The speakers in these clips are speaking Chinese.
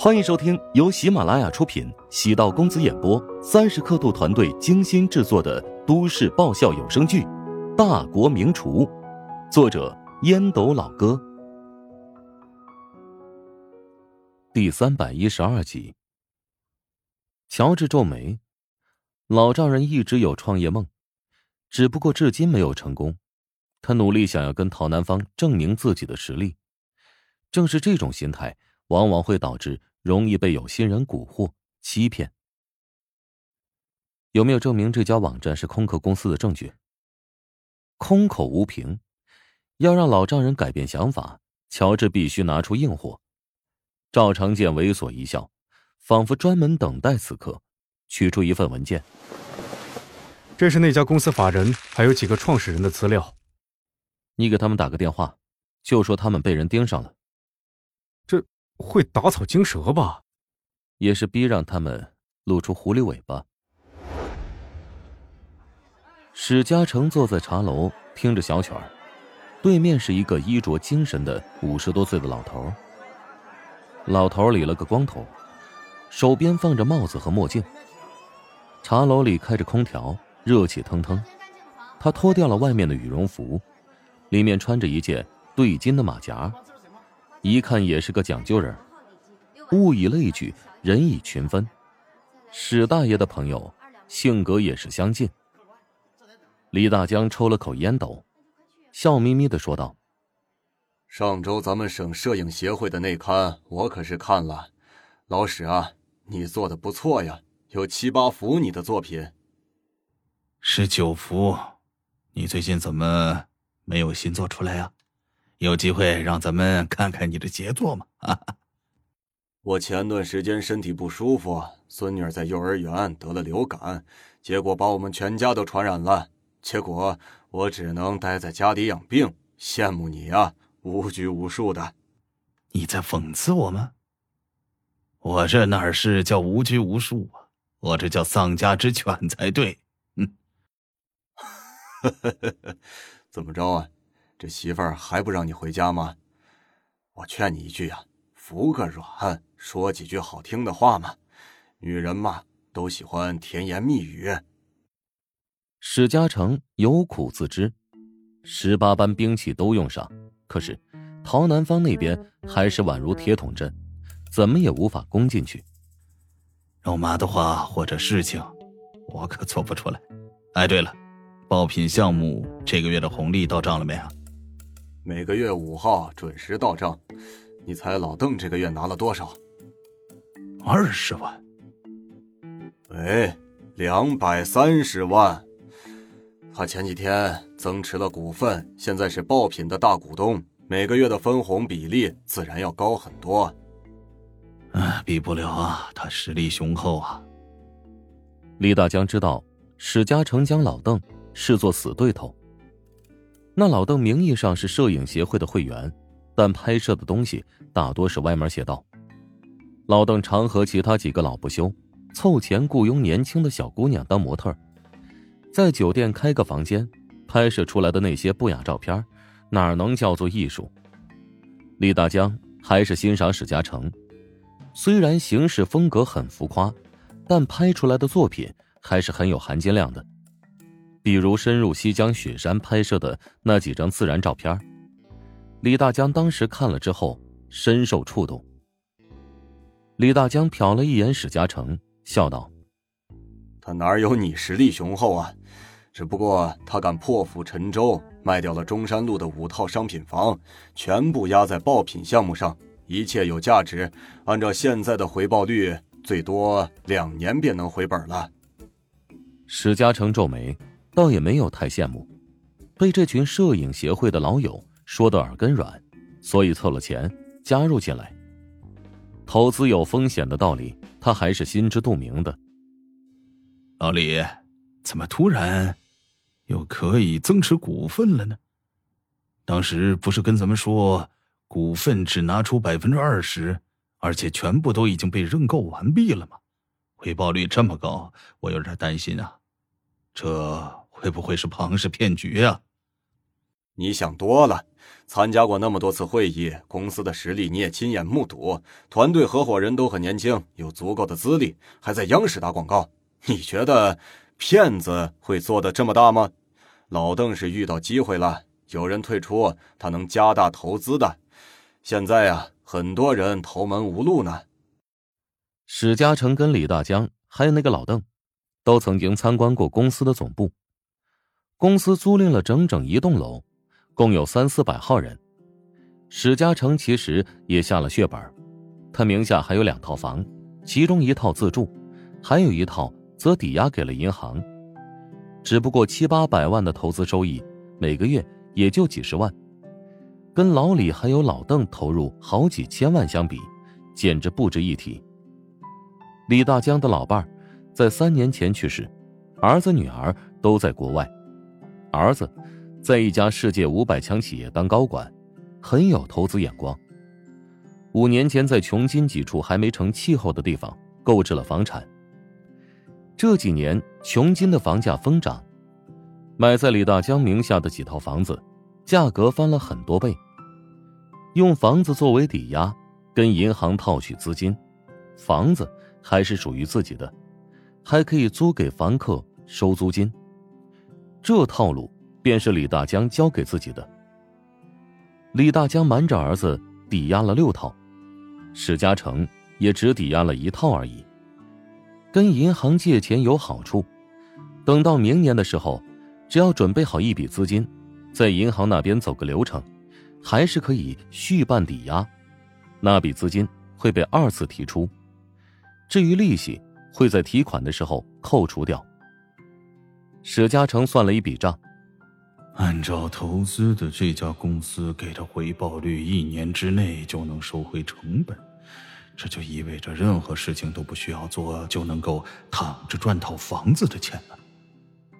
欢迎收听由喜马拉雅出品、喜道公子演播、三十刻度团队精心制作的都市爆笑有声剧《大国名厨》，作者烟斗老哥，第三百一十二集。乔治皱眉，老丈人一直有创业梦，只不过至今没有成功。他努力想要跟陶南方证明自己的实力，正是这种心态，往往会导致容易被有心人蛊惑、欺骗。有没有证明这家网站是空壳公司的证据？空口无凭，要让老丈人改变想法，乔治必须拿出硬货。赵长健猥琐一笑，仿佛专门等待此刻，取出一份文件。这是那家公司法人还有几个创始人的资料。你给他们打个电话，就说他们被人盯上了。会打草惊蛇吧？也是逼让他们露出狐狸尾巴。史嘉诚坐在茶楼听着小曲儿，对面是一个衣着精神的五十多岁的老头。老头理了个光头，手边放着帽子和墨镜。茶楼里开着空调，热气腾腾。他脱掉了外面的羽绒服。里面穿着一件对襟的马甲，一看也是个讲究人。物以类聚，人以群分。史大爷的朋友性格也是相近。李大江抽了口烟斗，笑眯眯的说道：“上周咱们省摄影协会的内刊，我可是看了。老史啊，你做的不错呀，有七八幅你的作品。十九幅，你最近怎么？”没有新作出来呀，有机会让咱们看看你的杰作吗？我前段时间身体不舒服，孙女在幼儿园得了流感，结果把我们全家都传染了。结果我只能待在家里养病。羡慕你呀，无拘无束的。你在讽刺我吗？我这哪是叫无拘无束啊，我这叫丧家之犬才对。嗯。怎么着啊？这媳妇儿还不让你回家吗？我劝你一句呀，服个软，说几句好听的话嘛。女人嘛，都喜欢甜言蜜语。史嘉诚有苦自知，十八般兵器都用上，可是陶南方那边还是宛如铁桶阵，怎么也无法攻进去。肉麻的话或者事情，我可做不出来。哎，对了。爆品项目这个月的红利到账了没啊？每个月五号准时到账。你猜老邓这个月拿了多少？二十万。哎，两百三十万。他前几天增持了股份，现在是爆品的大股东，每个月的分红比例自然要高很多。啊，比不了啊，他实力雄厚啊。李大江知道史家成将老邓。视作死对头。那老邓名义上是摄影协会的会员，但拍摄的东西大多是歪门邪道。老邓常和其他几个老不休，凑钱雇佣年轻的小姑娘当模特，在酒店开个房间，拍摄出来的那些不雅照片，哪能叫做艺术？李大江还是欣赏史嘉诚，虽然行事风格很浮夸，但拍出来的作品还是很有含金量的。比如深入西江雪山拍摄的那几张自然照片，李大江当时看了之后深受触动。李大江瞟了一眼史嘉诚，笑道：“他哪有你实力雄厚啊？只不过他敢破釜沉舟，卖掉了中山路的五套商品房，全部压在爆品项目上，一切有价值。按照现在的回报率，最多两年便能回本了。”史嘉诚皱眉。倒也没有太羡慕，被这群摄影协会的老友说的耳根软，所以凑了钱加入进来。投资有风险的道理，他还是心知肚明的。老李，怎么突然又可以增持股份了呢？当时不是跟咱们说，股份只拿出百分之二十，而且全部都已经被认购完毕了吗？回报率这么高，我有点担心啊。这。会不会是庞氏骗局啊？你想多了。参加过那么多次会议，公司的实力你也亲眼目睹，团队合伙人都很年轻，有足够的资历，还在央视打广告。你觉得骗子会做的这么大吗？老邓是遇到机会了，有人退出，他能加大投资的。现在啊，很多人投门无路呢。史嘉诚跟李大江还有那个老邓，都曾经参观过公司的总部。公司租赁了整整一栋楼，共有三四百号人。史嘉诚其实也下了血本，他名下还有两套房，其中一套自住，还有一套则抵押给了银行。只不过七八百万的投资收益，每个月也就几十万，跟老李还有老邓投入好几千万相比，简直不值一提。李大江的老伴儿在三年前去世，儿子女儿都在国外。儿子在一家世界五百强企业当高管，很有投资眼光。五年前在琼金几处还没成气候的地方购置了房产。这几年琼金的房价疯涨，买在李大江名下的几套房子，价格翻了很多倍。用房子作为抵押，跟银行套取资金，房子。还是属于自己的，还可以租给房客收租金。这套路便是李大江教给自己的。李大江瞒着儿子抵押了六套，史嘉诚也只抵押了一套而已。跟银行借钱有好处，等到明年的时候，只要准备好一笔资金，在银行那边走个流程，还是可以续办抵押，那笔资金会被二次提出。至于利息，会在提款的时候扣除掉。史嘉诚算了一笔账，按照投资的这家公司给的回报率，一年之内就能收回成本，这就意味着任何事情都不需要做，就能够躺着赚套房子的钱了。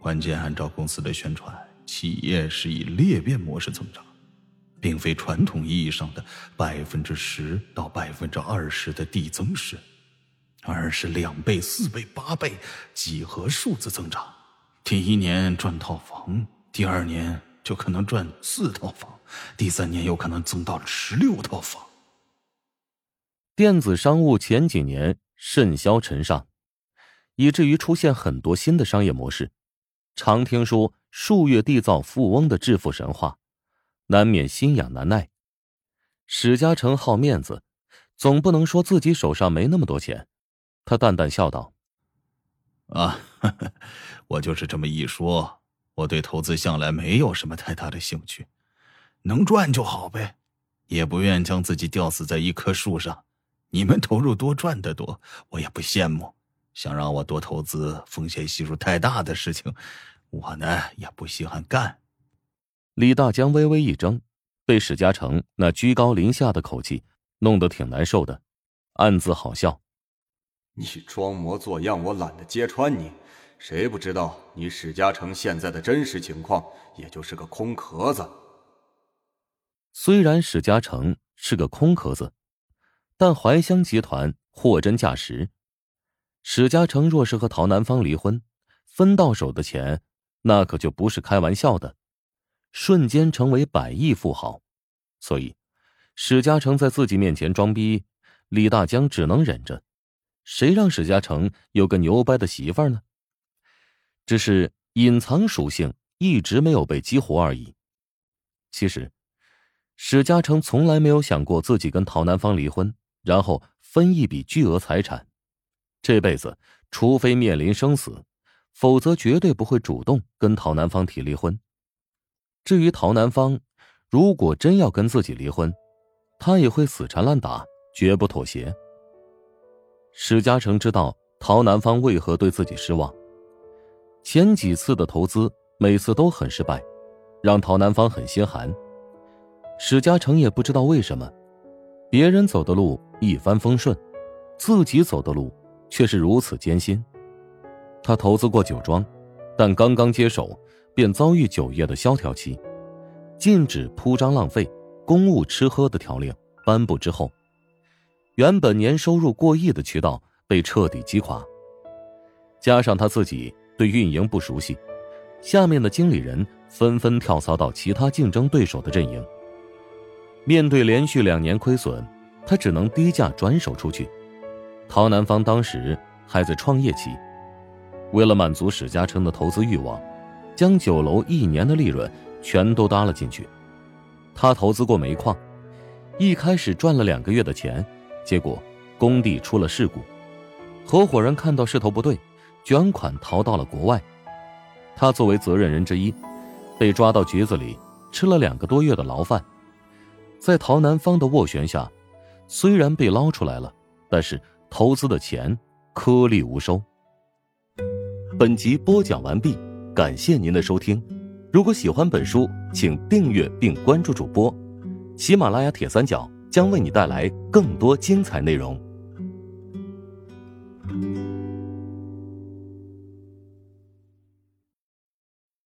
关键按照公司的宣传，企业是以裂变模式增长，并非传统意义上的百分之十到百分之二十的递增式。而是两倍、四倍、八倍几何数字增长。第一年赚套房，第二年就可能赚四套房，第三年有可能增到十六套房。电子商务前几年甚嚣尘上，以至于出现很多新的商业模式。常听说数月缔造富翁的致富神话，难免心痒难耐。史嘉诚好面子，总不能说自己手上没那么多钱。他淡淡笑道：“啊，我就是这么一说。我对投资向来没有什么太大的兴趣，能赚就好呗，也不愿将自己吊死在一棵树上。你们投入多，赚得多，我也不羡慕。想让我多投资，风险系数太大的事情，我呢也不稀罕干。”李大江微微一怔，被史嘉诚那居高临下的口气弄得挺难受的，暗自好笑。你装模作样，我懒得揭穿你。谁不知道你史嘉诚现在的真实情况，也就是个空壳子。虽然史嘉诚是个空壳子，但怀香集团货真价实。史嘉诚若是和陶南方离婚，分到手的钱，那可就不是开玩笑的，瞬间成为百亿富豪。所以，史嘉诚在自己面前装逼，李大江只能忍着。谁让史嘉诚有个牛掰的媳妇儿呢？只是隐藏属性一直没有被激活而已。其实，史嘉诚从来没有想过自己跟陶南方离婚，然后分一笔巨额财产。这辈子，除非面临生死，否则绝对不会主动跟陶南方提离婚。至于陶南方，如果真要跟自己离婚，他也会死缠烂打，绝不妥协。史嘉诚知道陶南方为何对自己失望。前几次的投资每次都很失败，让陶南方很心寒。史嘉诚也不知道为什么，别人走的路一帆风顺，自己走的路却是如此艰辛。他投资过酒庄，但刚刚接手便遭遇酒业的萧条期，禁止铺张浪费、公务吃喝的条令颁布之后。原本年收入过亿的渠道被彻底击垮，加上他自己对运营不熟悉，下面的经理人纷纷跳槽到其他竞争对手的阵营。面对连续两年亏损，他只能低价转手出去。陶南方当时还在创业期，为了满足史嘉诚的投资欲望，将酒楼一年的利润全都搭了进去。他投资过煤矿，一开始赚了两个月的钱，结果工地出了事故，合伙人看到势头不对，卷款逃到了国外。他作为责任人之一，被抓到局子里吃了两个多月的牢饭。在陶南方的斡旋下，虽然被捞出来了，但是投资的钱颗粒无收。本集播讲完毕，感谢您的收听。如果喜欢本书，请订阅并关注主播。喜马拉雅铁三角将为你带来更多精彩内容。